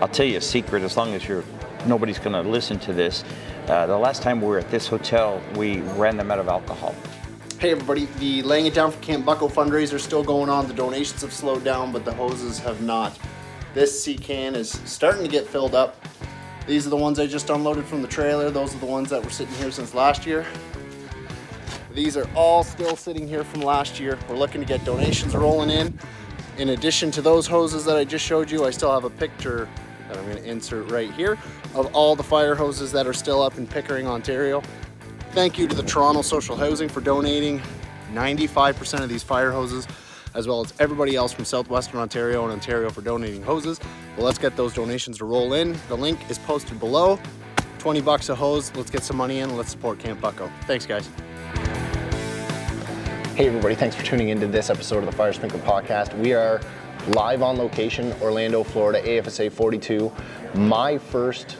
I'll tell you a secret. As long as you're nobody's going to listen to this. Uh, the last time we were at this hotel, we ran them out of alcohol. Hey everybody, the laying it down for Camp Bucko fundraiser is still going on. The donations have slowed down, but the hoses have not. This sea can is starting to get filled up. These are the ones I just unloaded from the trailer. Those are the ones that were sitting here since last year. These are all still sitting here from last year. We're looking to get donations rolling in. In addition to those hoses that I just showed you, I still have a picture that I'm gonna insert right here of all the fire hoses that are still up in Pickering, Ontario. Thank you to the Toronto Social Housing for donating 95% of these fire hoses, as well as everybody else from Southwestern Ontario and Ontario for donating hoses. Well, let's get those donations to roll in. The link is posted below. 20 bucks a hose. Let's get some money in. Let's support Camp Bucko. Thanks, guys. Hey, everybody. Thanks for tuning into this episode of the Fire Sprinkler Podcast. We are live on location, Orlando, Florida, AFSA 42. My first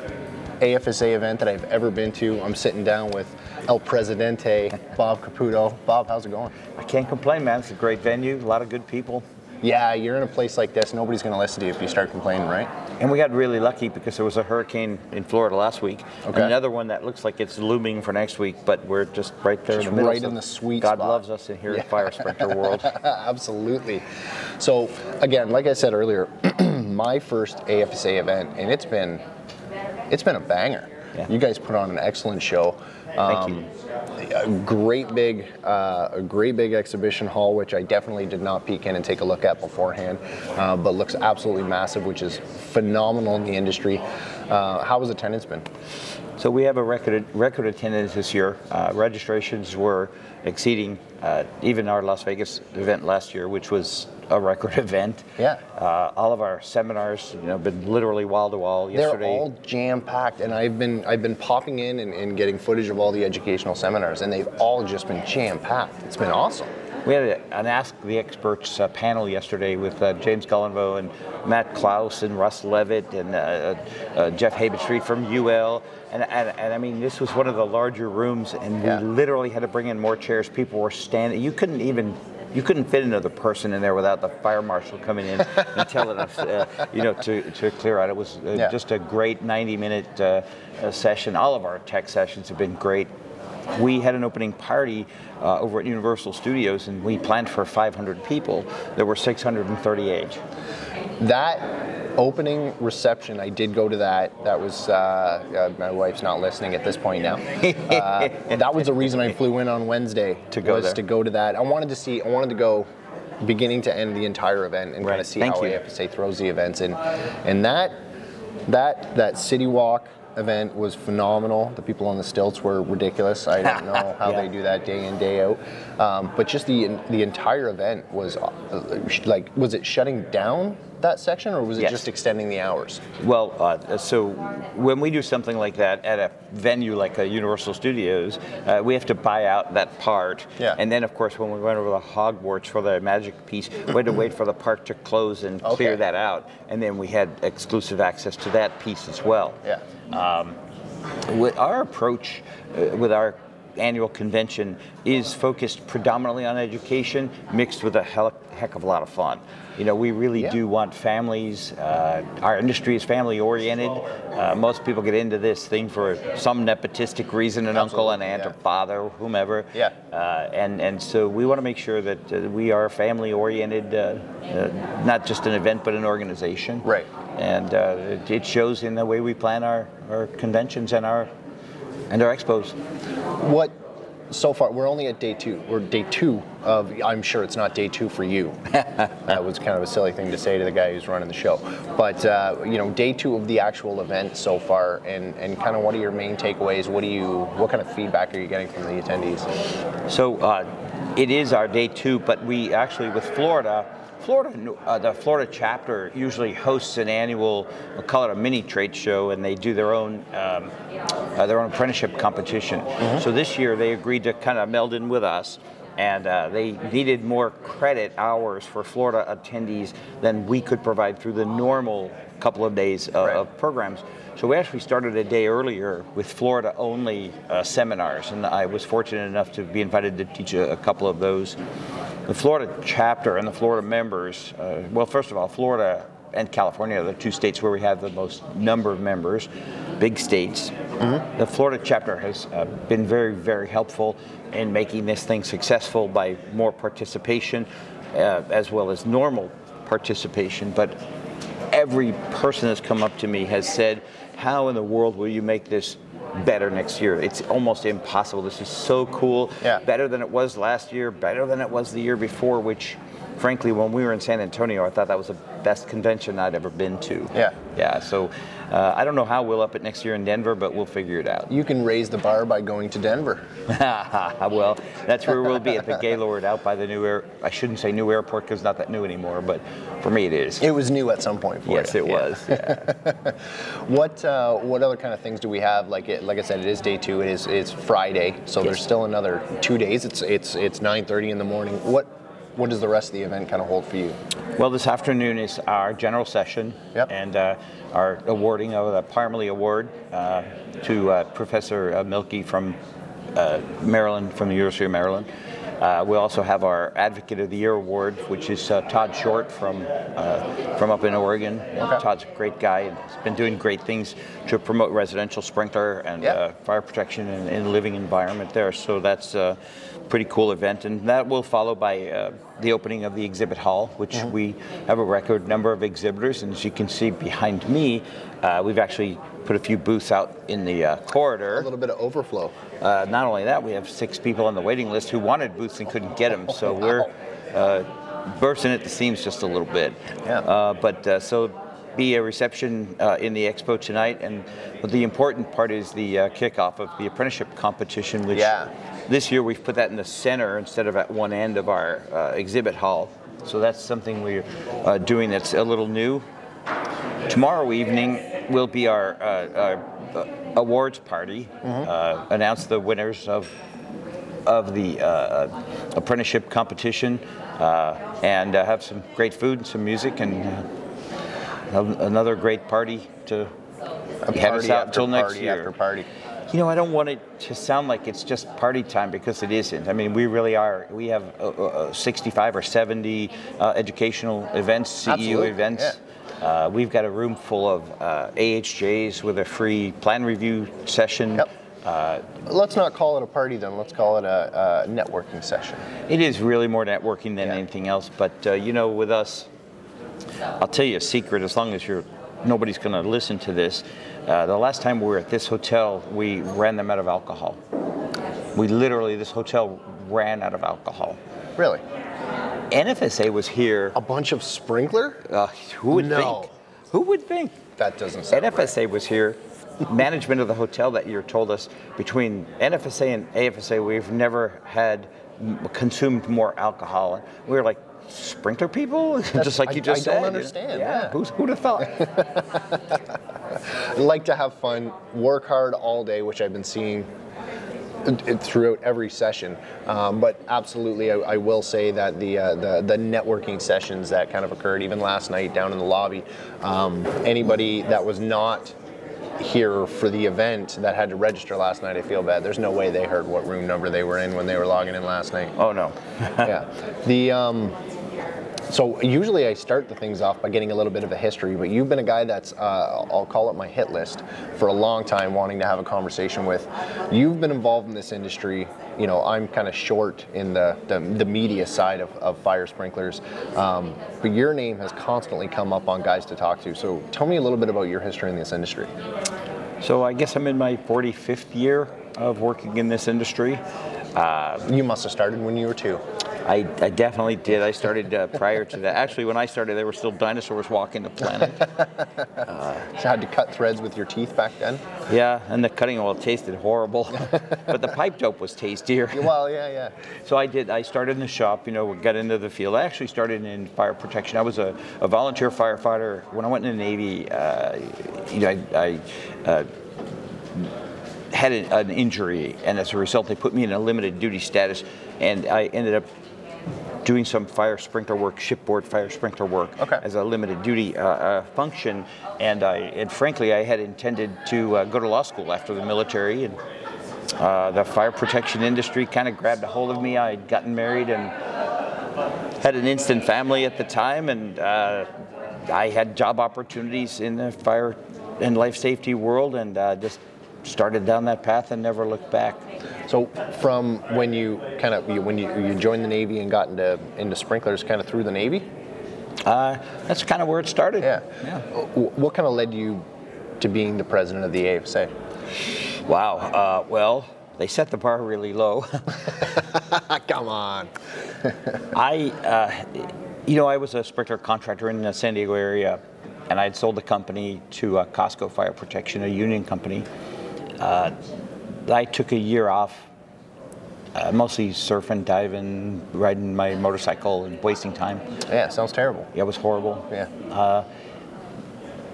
AFSA event that I've ever been to. I'm sitting down with El Presidente, Bob Caputo. Bob, how's it going? I can't complain, man. It's a great venue, a lot of good people. Yeah, you're in a place like this, nobody's going to listen to you if you start complaining, right? And we got really lucky because there was a hurricane in Florida last week. Okay. Another one that looks like it's looming for next week, but we're just right there Just in the middle. right so in the sweet God spot. loves us in here Yeah. at Fire Sprinkler World. Absolutely. So, again, like I said earlier, my first AFSA event, and it's been it's been a banger. Yeah. You guys put on an excellent show. Thank you. A great big, uh, a great big exhibition hall, which I definitely did not peek in and take a look at beforehand, uh, but looks absolutely massive, which is phenomenal in the industry. Uh, how has attendance been? So we have a record record attendance this year. Uh, registrations were exceeding uh, even our Las Vegas event last year, which was a record event. Yeah. Uh, all of our seminars, you know, been literally wall to wall. Yesterday, They're all jam packed, and I've been I've been popping in and, and getting footage of all the educational seminars, and they've all just been jam packed. It's been awesome. We had a, an Ask the Experts uh, panel yesterday with uh, James Golinveaux and Matt Klaus and Russ Leavitt and uh, uh, Jeff Hebenstreit from UL. And, and, and I mean, this was one of the larger rooms, and Yeah. we literally had to bring in more chairs. People were standing. You couldn't even. You couldn't fit another person in there without the fire marshal coming in and telling us, uh, you know, to, to clear out. It was uh, Yeah. just a great 90-minute uh, uh, session. All of our tech sessions have been great we had an opening party uh, over at Universal Studios, and we planned for 500 people. There were 638. That opening reception, I did go to that. That was uh, uh, my wife's not listening at this point now. Uh, that was the reason I flew in on Wednesday To go was there. to go to that. I wanted to see. I wanted to go beginning to end the entire event and kind of see Thank how you. AFSA throws the events and and that that that city walk event was phenomenal. The people on the stilts were ridiculous. I don't know how Yeah. they do that day in day out. Um, but just the the entire event was uh, like was it shutting down that section or was it Yes. just extending the hours? Well, uh, so when we do something like that at a venue like a Universal Studios, uh, we have to buy out that part. Yeah. And then, of course, when we went over the Hogwarts for the magic piece, we had to wait for the park to close and clear that out. And then we had exclusive access to that piece as well. Yeah. With our approach uh, with our annual convention is focused predominantly on education mixed with a hell, heck of a lot of fun. You know, we really Yeah. do want families. Uh, our industry is family oriented. Uh, most people get into this thing for some nepotistic reason an uncle, an aunt, yeah. a father, whomever. Yeah. Uh, and, and so we want to make sure that uh, we are family oriented, uh, uh, not just an event, but an organization. Right. And uh, it, it shows in the way we plan our, our conventions and our and our expos. What so far we're only at day two. We're day two of I'm sure it's not day two for you. that was kind of a silly thing to say to the guy who's running the show. But uh, you know, day two of the actual event so far and, and kind of what are your main takeaways? What do you what kind of feedback are you getting from the attendees? So uh, it is our day two, but we actually with Florida. Florida, uh, the Florida chapter usually hosts an annual, we'll call it a mini trade show, and they do their own um, uh, their own apprenticeship competition. So this year they agreed to kind of meld in with us, and uh, they needed more credit hours for Florida attendees than we could provide through the normal couple of days of, Right. of programs. So we actually started a day earlier with Florida only uh, seminars, and I was fortunate enough to be invited to teach a, a couple of those. The Florida chapter and the Florida members, uh, well, first of all, Florida and California are the two states where we have the most number of members, big states. The Florida chapter has uh, been very, very helpful in making this thing successful by more participation, uh, as well as normal participation. But every person that's come up to me has said, "How in the world will you make this?" Better next year. It's almost impossible. This is so cool. Yeah. Better than it was last year, better than it was the year before, which frankly, when we were in San Antonio, I thought that was the best convention I'd ever been to. Yeah. Yeah. So uh, I don't know how we'll up it next year in Denver, but we'll figure it out. You can raise the bar by going to Denver. well, that's where we'll be at the Gaylord out by the new air. I shouldn't say new airport because it's not that new anymore, but for me it is. It was new at some point for yes, you. it Yeah. was. Yeah. What uh, what other kind of things do we have? Like it, like I said, it is day two. It is it's Friday, so there's still another two days. It's it's it's 9:30 in the morning. What what does the rest of the event kind of hold for you? Well, this afternoon is our general session Yep. and uh, our awarding of the Parmelee Award uh, to uh, Professor uh, Milke from uh, Maryland, from the University of Maryland. Uh, we also have our Advocate of the Year award, which is uh, Todd Short from uh, from up in Oregon. Todd's a great guy and has been doing great things to promote residential sprinkler and Yeah. uh, fire protection in, in a living environment there. So that's a pretty cool event, and that will follow by uh, the opening of the exhibit hall, which Mm-hmm. we have a record number of exhibitors. And as you can see behind me, uh, we've actually put a few booths out in the uh, corridor. A little bit of overflow. Uh, not only that, we have six people on the waiting list who wanted booths and couldn't get them. So we're uh, bursting at the seams just a little bit. Yeah. Uh, but uh, so be a reception uh, in the expo tonight, and but the important part is the uh, kickoff of the apprenticeship competition, which Yeah. this year we've put that in the center instead of at one end of our uh, exhibit hall. So that's something we're uh, doing that's a little new. Tomorrow evening will be our, uh, our uh, awards party. Uh, announce the winners of of the uh, apprenticeship competition, uh, and uh, have some great food, and some music, and uh, another great party to A head us out until next party year. after party. You know, I don't want it to sound like it's just party time because it isn't. I mean, we really are. We have uh, uh, 65 or 70 uh, educational events, CEU Absolutely, events. Uh, we've got a room full of uh, AHJs with a free plan review session. Yep. Uh, Let's not call it a party then. Let's call it a, a networking session. it is really more networking than Yeah. anything else. But uh, you know, with us, I'll tell you a secret. As long as you're, nobody's going to listen to this. Uh, the last time we were at this hotel, we ran them out of alcohol. We literally, this hotel ran out of alcohol. Really? NFSA was here. A bunch of sprinkler? Uh, who would No. think? Who would think? That doesn't sound right. NFSA was here. Management of the hotel that year told us between NFSA and AFSA, we've never had consumed more alcohol. And we were like, sprinkler people, just like I- you just I don't understand, yeah. Who's, who'd have thought? Like to have fun, work hard all day, which I've been seeing throughout every session. Um, but absolutely, I, I will say that the, uh, the the networking sessions that kind of occurred even last night down in the lobby, um, anybody that was not here for the event that had to register last night, I feel bad. There's no way they heard what room number they were in when they were logging in last night. oh no. yeah. The um, so usually I start the things off by getting a little bit of a history, but you've been a guy that's uh, I'll call it my hit list for a long time, wanting to have a conversation with. You've been involved in this industry. You know, I'm kind of short in the, the, the media side of, of fire sprinklers, um, but your name has constantly come up on guys to talk to. So tell me a little bit about your history in this industry. So I guess I'm in my 45th year of working in this industry. You must have started when you were two. I, I definitely did. I started uh, prior to that. Actually, when I started, there were still dinosaurs walking the planet. You had to cut threads with your teeth back then. Yeah, and the cutting oil tasted horrible, but the pipe dope was tastier. Well, yeah, yeah. So I did. I started in the shop. You know, we got into the field. I actually started in fire protection. I was a, a volunteer firefighter when I went in the Navy. Uh, you know, I, I uh, had an, an injury, and as a result, they put me in a limited duty status, and I ended up doing some fire sprinkler work, shipboard fire sprinkler work, Okay. as a limited duty uh, uh, function. And I, and frankly, I had intended to uh, go to law school after the military, and uh, the fire protection industry kind of grabbed a hold of me. I had gotten married and had an instant family at the time, and uh, I had job opportunities in the fire and life safety world, and uh, just started down that path and never looked back. So from when you kind of you, when you, you joined the Navy and got into into sprinklers, kind of through the Navy. Uh, that's kind of where it started. Yeah. Yeah. What kind of led you to being the president of the AFSA? Wow. Uh, well, they set the bar really low. Come on. I, uh, you know, I was a sprinkler contractor in the San Diego area, and I had sold the company to uh, Cosco Fire Protection, a union company. Uh, I took a year off, uh, mostly surfing, diving, riding my motorcycle, and wasting time. Yeah, sounds terrible. Yeah, it was horrible. Yeah.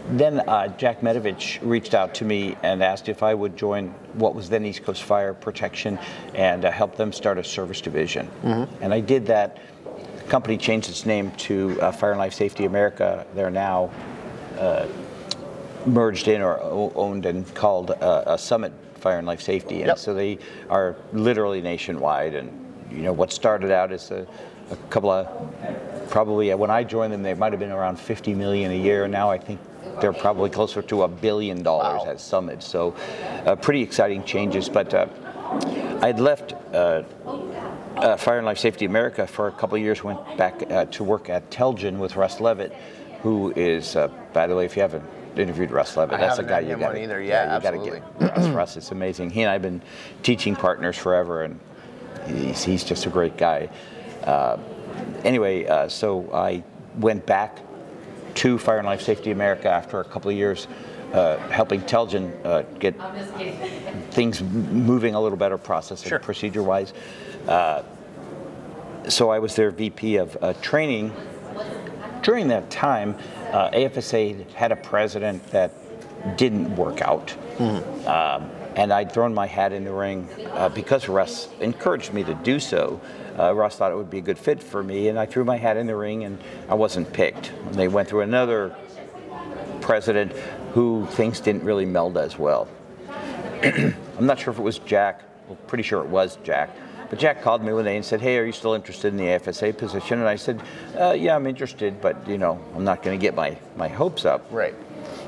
Then uh, Jack Medovich reached out to me and asked if I would join what was then East Coast Fire Protection and uh, help them start a service division. And I did that. The company changed its name to uh, Fire and Life Safety America. They're now uh, merged in or owned and called uh, a Summit Fire and Life Safety. And Yep. so they are literally nationwide. And you know what started out as a, a couple of probably when I joined them, they might have been around 50 million a year. Now I think they're probably closer to a billion dollars Wow. at Summit. So uh, pretty exciting changes. But uh, I'd left uh, uh, Fire and Life Safety America for a couple of years. Went back uh, to work at Telgian with Russ Leavitt, who is, uh, by the way, if you haven't interviewed Russ Leavitt, I that's a guy met you him got on either. Yeah, you got to get Russ. Russ, it's amazing. He and I've been teaching partners forever, and he's, he's just a great guy. Uh, anyway, uh, so I went back to Fire and Life Safety America after a couple of years, uh, helping Telgian uh, get things moving a little better, process Sure. procedure wise. Uh, so I was their VP of uh, training. During that time, uh, AFSA had a president that didn't work out. Um, and I'd thrown my hat in the ring uh, because Russ encouraged me to do so. Uh, Russ thought it would be a good fit for me, and I threw my hat in the ring, and I wasn't picked. And they went through another president who things didn't really meld as well. I'm not sure if it was Jack. Well, pretty sure it was Jack. But Jack called me one day and said, "Hey, are you still interested in the AFSA position?" And I said, uh, "Yeah, I'm interested, but you know, I'm not going to get my my hopes up." Right.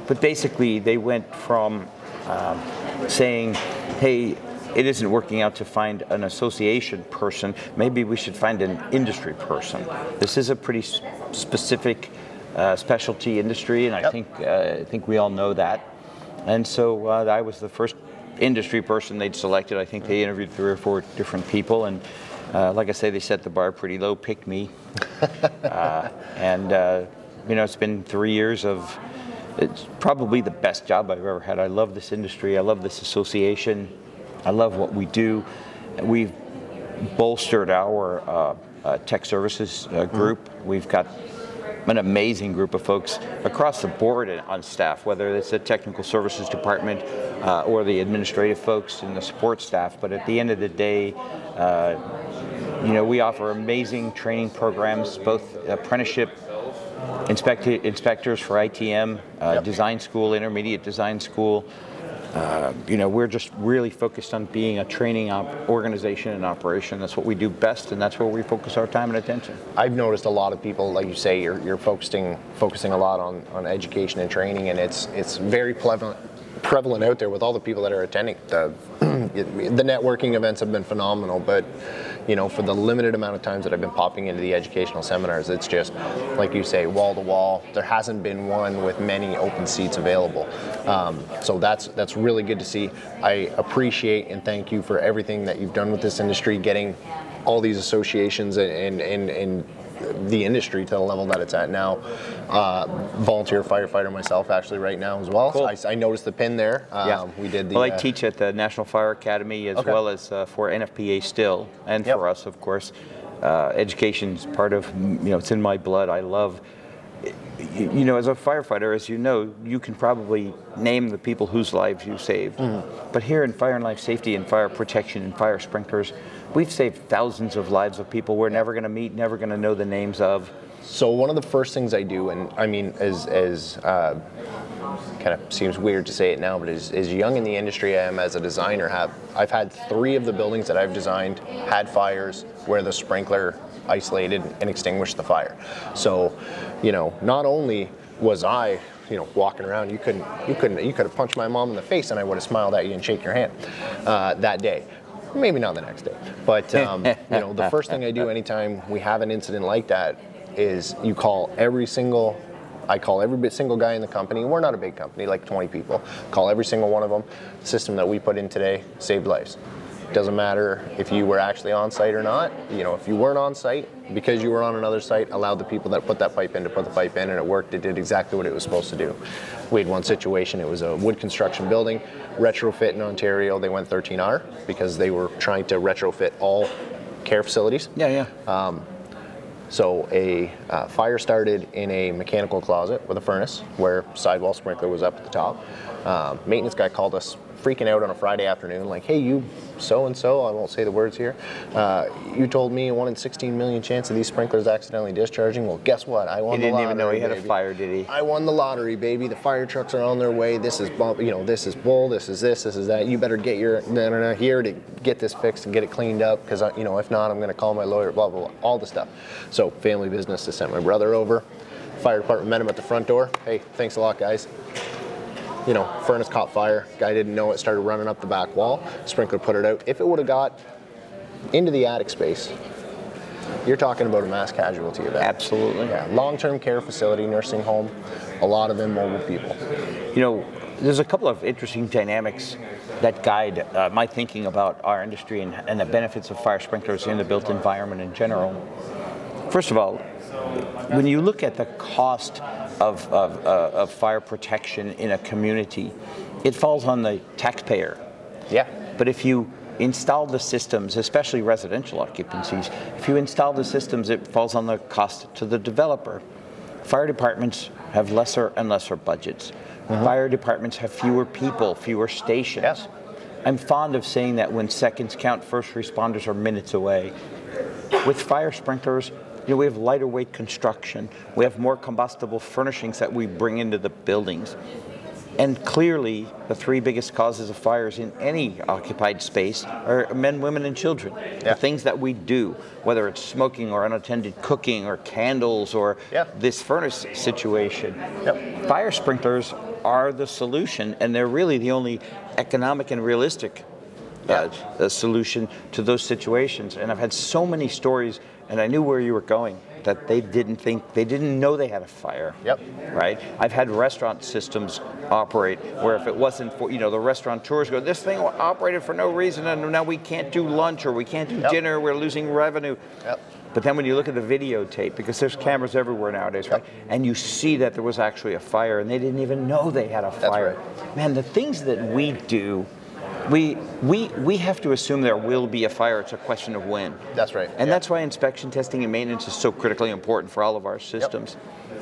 But basically, they went from um, saying, "Hey, it isn't working out to find an association person. Maybe we should find an industry person." This is a pretty s- specific uh, specialty industry, and I Yep. think uh, I think we all know that. And so uh, I was the first industry person they'd selected. I think they interviewed three or four different people, and uh, like I say, they set the bar pretty low, picked me. uh, and uh, you know, it's been three years of. It's probably the best job I've ever had. I love this industry. I love this association. I love what we do. We've bolstered our uh, uh, tech services uh, group. We've got an amazing group of folks across the board on staff, whether it's the technical services department uh, or the administrative folks and the support staff. But at the end of the day, uh, you know, we offer amazing training programs, both apprenticeship inspect- inspectors for ITM, uh, Yep. design school, intermediate design school. Uh, you know, we're just really focused on being a training op- organization and operation. That's what we do best, and that's where we focus our time and attention. I've noticed a lot of people, like you say, you're, you're focusing focusing a lot on, on education and training, and it's it's very prevalent prevalent out there with all the people that are attending. The the networking events have been phenomenal, but you know, for the limited amount of times that I've been popping into the educational seminars, it's just like you say, wall to wall. There hasn't been one with many open seats available. Um, so that's that's really good to see. I appreciate and thank you for everything that you've done with this industry, getting all these associations and and, and, and the industry to the level that it's at now. Uh, volunteer firefighter myself, actually, right now as well. Cool. I, I noticed the pin there. Um, we did the. well, I uh, teach at the National Fire Academy as Okay. well as uh, for NFPA still, and Yep. for us, of course. Uh, education's part of you know it's in my blood. I love. You know, as a firefighter, as you know, you can probably name the people whose lives you saved. Mm-hmm. But here in fire and life safety and fire protection and fire sprinklers, we've saved thousands of lives of people we're never going to meet, never going to know the names of. So one of the first things I do, and I mean, as as uh, kind of seems weird to say it now, but as, as young in the industry I am as a designer, have I've had three of the buildings that I've designed had fires where the sprinkler isolated and extinguished the fire. So, you know, not only was I, you know, walking around, you couldn't, you couldn't, you could have punched my mom in the face, and I would have smiled at you and shake your hand uh, that day. Maybe not the next day, but um, you know, the first thing I do anytime we have an incident like that is you call every single. I call every single guy in the company. We're not a big company, like 20 people. Call every single one of them. The system that we put in today saved lives. Doesn't matter if you were actually on site or not. You know, if you weren't on site because you were on another site, allowed the people that put that pipe in to put the pipe in, and it worked. It did exactly what it was supposed to do. We had one situation. It was a wood construction building, retrofit in Ontario. They went 13R because they were trying to retrofit all care facilities. Yeah, yeah. So a uh, fire started in a mechanical closet with a furnace where sidewall sprinkler was up at the top. Um, maintenance guy called us freaking out on a Friday afternoon, like, "Hey, you so and so, I won't say the words here. Uh, you told me one in 16 million chance of these sprinklers accidentally discharging. Well, guess what? I won He the didn't even know lottery, he had a fire, did he? I won the lottery, baby. The fire trucks are on their way. This is bump, you know, this is bull. This is this. This is that. You better get your no, no, no, here to get this fixed and get it cleaned up because you know if not, I'm going to call my lawyer. Blah blah blah. All the stuff. So family business to send my brother over. Fire department met him at the front door. Hey, thanks a lot, guys. You know, furnace caught fire. Guy didn't know it. Started running up the back wall. Sprinkler put it out. If it would have got into the attic space, you're talking about a mass casualty event. Absolutely. Yeah, long-term care facility, nursing home, a lot of immobile people. You know, there's a couple of interesting dynamics that guide uh, my thinking about our industry and, and the benefits of fire sprinklers in the built environment in general. First of all, when you look at the cost of, of, uh, of fire protection in a community, it falls on the taxpayer. Yeah. But if you install the systems, especially residential occupancies, if you install the systems, it falls on the cost to the developer. Fire departments have lesser and lesser budgets. Fire departments have fewer people, fewer stations. Yes. I'm fond of saying that when seconds count, first responders are minutes away. With fire sprinklers, you know, we have lighter weight construction. We have more combustible furnishings that we bring into the buildings. And clearly, the three biggest causes of fires in any occupied space are men, women, and children. Yeah. The things that we do, whether it's smoking or unattended cooking or candles or Yeah. this furnace situation. Yep. Fire sprinklers are the solution, and they're really the only economic and realistic uh, uh, solution to those situations. And I've had so many stories, and I knew where you were going, that they didn't think, they didn't know they had a fire. Yep. Right? I've had restaurant systems operate where if it wasn't for, you know, the restaurateurs go, this thing operated for no reason, and now we can't do lunch or we can't do Yep. dinner, we're losing revenue. Yep. But then when you look at the videotape, because there's cameras everywhere nowadays, right? And you see that there was actually a fire and they didn't even know they had a fire. Right. Man, the things that we do, we, we, we have to assume there will be a fire. It's a question of when. That's right, And yeah. that's why inspection, testing, and maintenance is so critically important for all of our systems.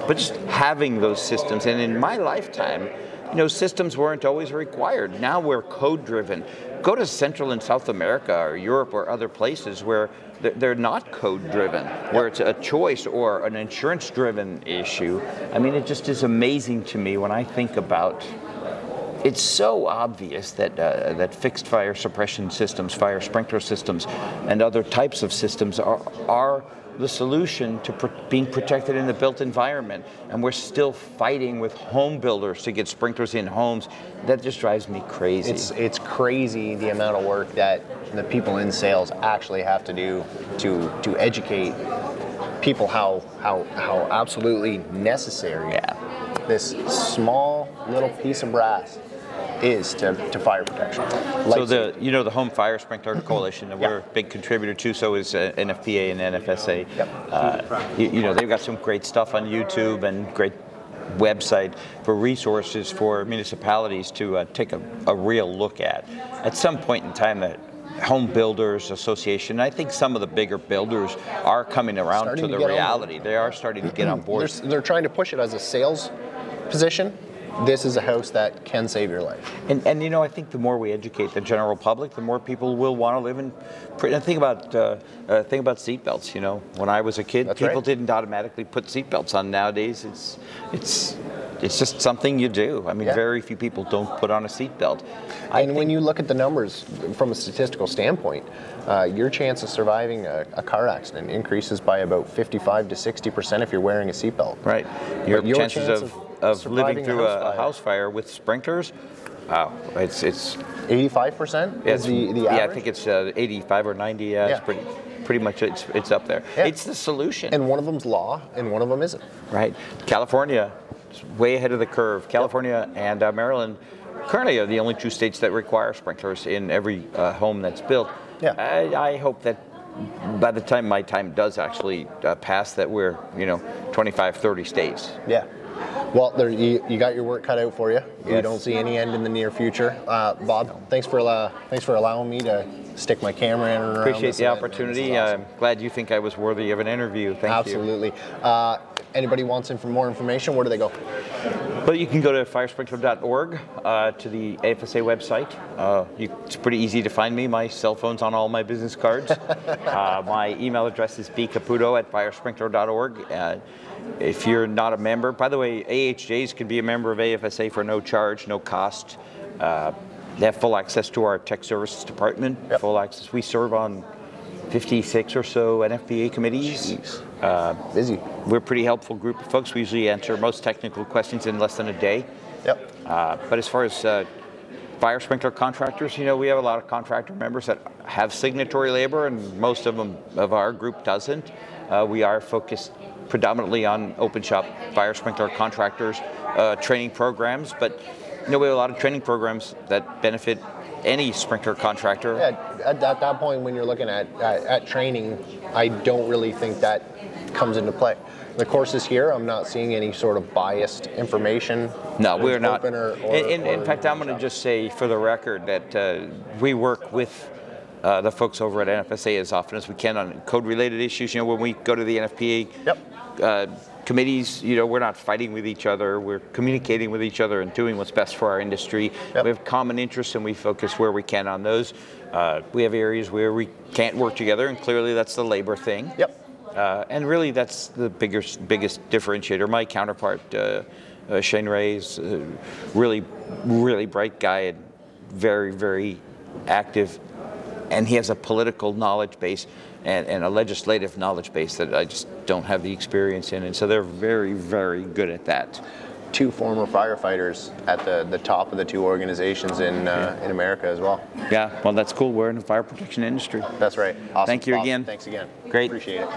But just having those systems, and in my lifetime, you know, systems weren't always required. Now we're code driven. Go to Central and South America or Europe or other places where they're not code driven, where it's a choice or an insurance driven issue. I mean, it just is amazing to me when I think about it's so obvious that uh, that fixed fire suppression systems, fire sprinkler systems, and other types of systems are are the solution to pr- being protected in the built environment. And we're still fighting with home builders to get sprinklers in homes. That just drives me crazy. It's it's crazy the amount of work that the people in sales actually have to do to to educate people how how how absolutely necessary Yeah. this small little piece of brass is to, to fire protection. so the you know the Home Fire Sprinkler Coalition that Yeah. we're a big contributor to. So is uh, NFPA and NFSA. Yep. Uh, you, you know they've got some great stuff on YouTube and great website for resources for municipalities to uh, take a, a real look at. At some point in time, that Home Builders Association, I think some of the bigger builders are coming around Starting to the reality. They are starting to get on board. They're, they're trying to push it as a sales position. This is a house that can save your life. And, and you know, I think the more we educate the general public, the more people will want to live in. And think about uh, uh, think about seatbelts. You know, when I was a kid, That's people right. didn't automatically put seatbelts on. Nowadays, it's it's it's just something you do. I mean, Yeah. very few people don't put on a seatbelt. And when you look at the numbers from a statistical standpoint, uh, your chance of surviving a, a car accident increases by about 55 to 60 percent if you're wearing a seatbelt. right, your, your chances chance of, of- living through a, a house fire with sprinklers. Wow, it's it's 85% yeah, is the, the yeah I think it's uh, 85 or 90. Yeah, Yeah. it's pretty pretty much it's it's up there. Yeah. It's the solution. and one of them's law and one of them isn't. Right. California is way ahead of the curve. California and uh, Maryland currently are the only two states that require sprinklers in every uh, home that's built. Yeah. I, I hope that by the time my time does actually uh, pass, that we're, you know, 25, 30 states. Yeah. Well, there you, you got your work cut out for you. You Yes. don't see any end in the near future. Uh, Bob, thanks for allow, thanks for allowing me to stick my camera in around. Appreciate the opportunity. Awesome. I'm glad you think I was worthy of an interview. Thank you. Absolutely. Uh, anybody wants in for more information? Where do they go? Well, you can go to firesprinkler.org uh, to the AFSA website. Uh, you, it's pretty easy to find me. My cell phone's on all my business cards. uh, my email address is bcaputo at firesprinkler.org. Uh, if you're not a member, by the way, AHJs can be a member of AFSA for no charge, no cost. Uh, they have full access to our tech services department. Yep. Full access. We serve on 56 or so NFPA committees. Uh, Busy. we're a pretty helpful group of folks. We usually answer most technical questions in less than a day. Yep. Uh, but as far as uh, fire sprinkler contractors, you know, we have a lot of contractor members that have signatory labor, and most of them of our group doesn't. Uh, we are focused predominantly on open shop fire sprinkler contractors uh, training programs, but you know, we have a lot of training programs that benefit any sprinkler contractor. Yeah, at, at that point, when you're looking at, at, at training, I don't really think that comes into play. The courses here, I'm not seeing any sort of biased information. No, we're not. or- or- in, in, in fact, I'm going to just say for the record that uh, we work with uh, the folks over at NFSA as often as we can on code-related issues. You know, when we go to the NFPA Yep. uh, committees, you know, we're not fighting with each other. We're communicating with each other and doing what's best for our industry. Yep. We have common interests and we focus where we can on those. Uh, we have areas where we can't work together, and clearly that's the labor thing. Yep. Uh, and really, that's the biggest biggest differentiator. My counterpart, uh, uh, Shane Ray, is a really, really bright guy and very, very active. And he has a political knowledge base and, and a legislative knowledge base that I just don't have the experience in. And so they're very, very good at that. Two former firefighters at the, the top of the two organizations in uh, in America as well. Yeah, well, that's cool. We're in the fire protection industry. That's right. Awesome. Thank you Bob, again. Thanks again. Great. Appreciate it.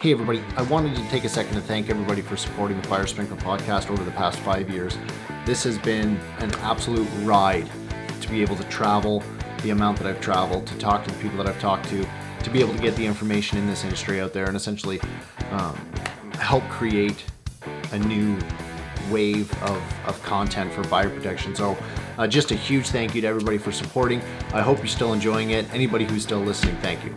Hey everybody, I wanted to take a second to thank everybody for supporting the Fire Sprinkler podcast over the past five years. This has been an absolute ride to be able to travel the amount that I've traveled, to talk to the people that I've talked to, to be able to get the information in this industry out there and essentially um, help create a new wave of, of content for fire protection. So, uh, just a huge thank you to everybody for supporting. I hope you're still enjoying it. Anybody who's still listening, thank you.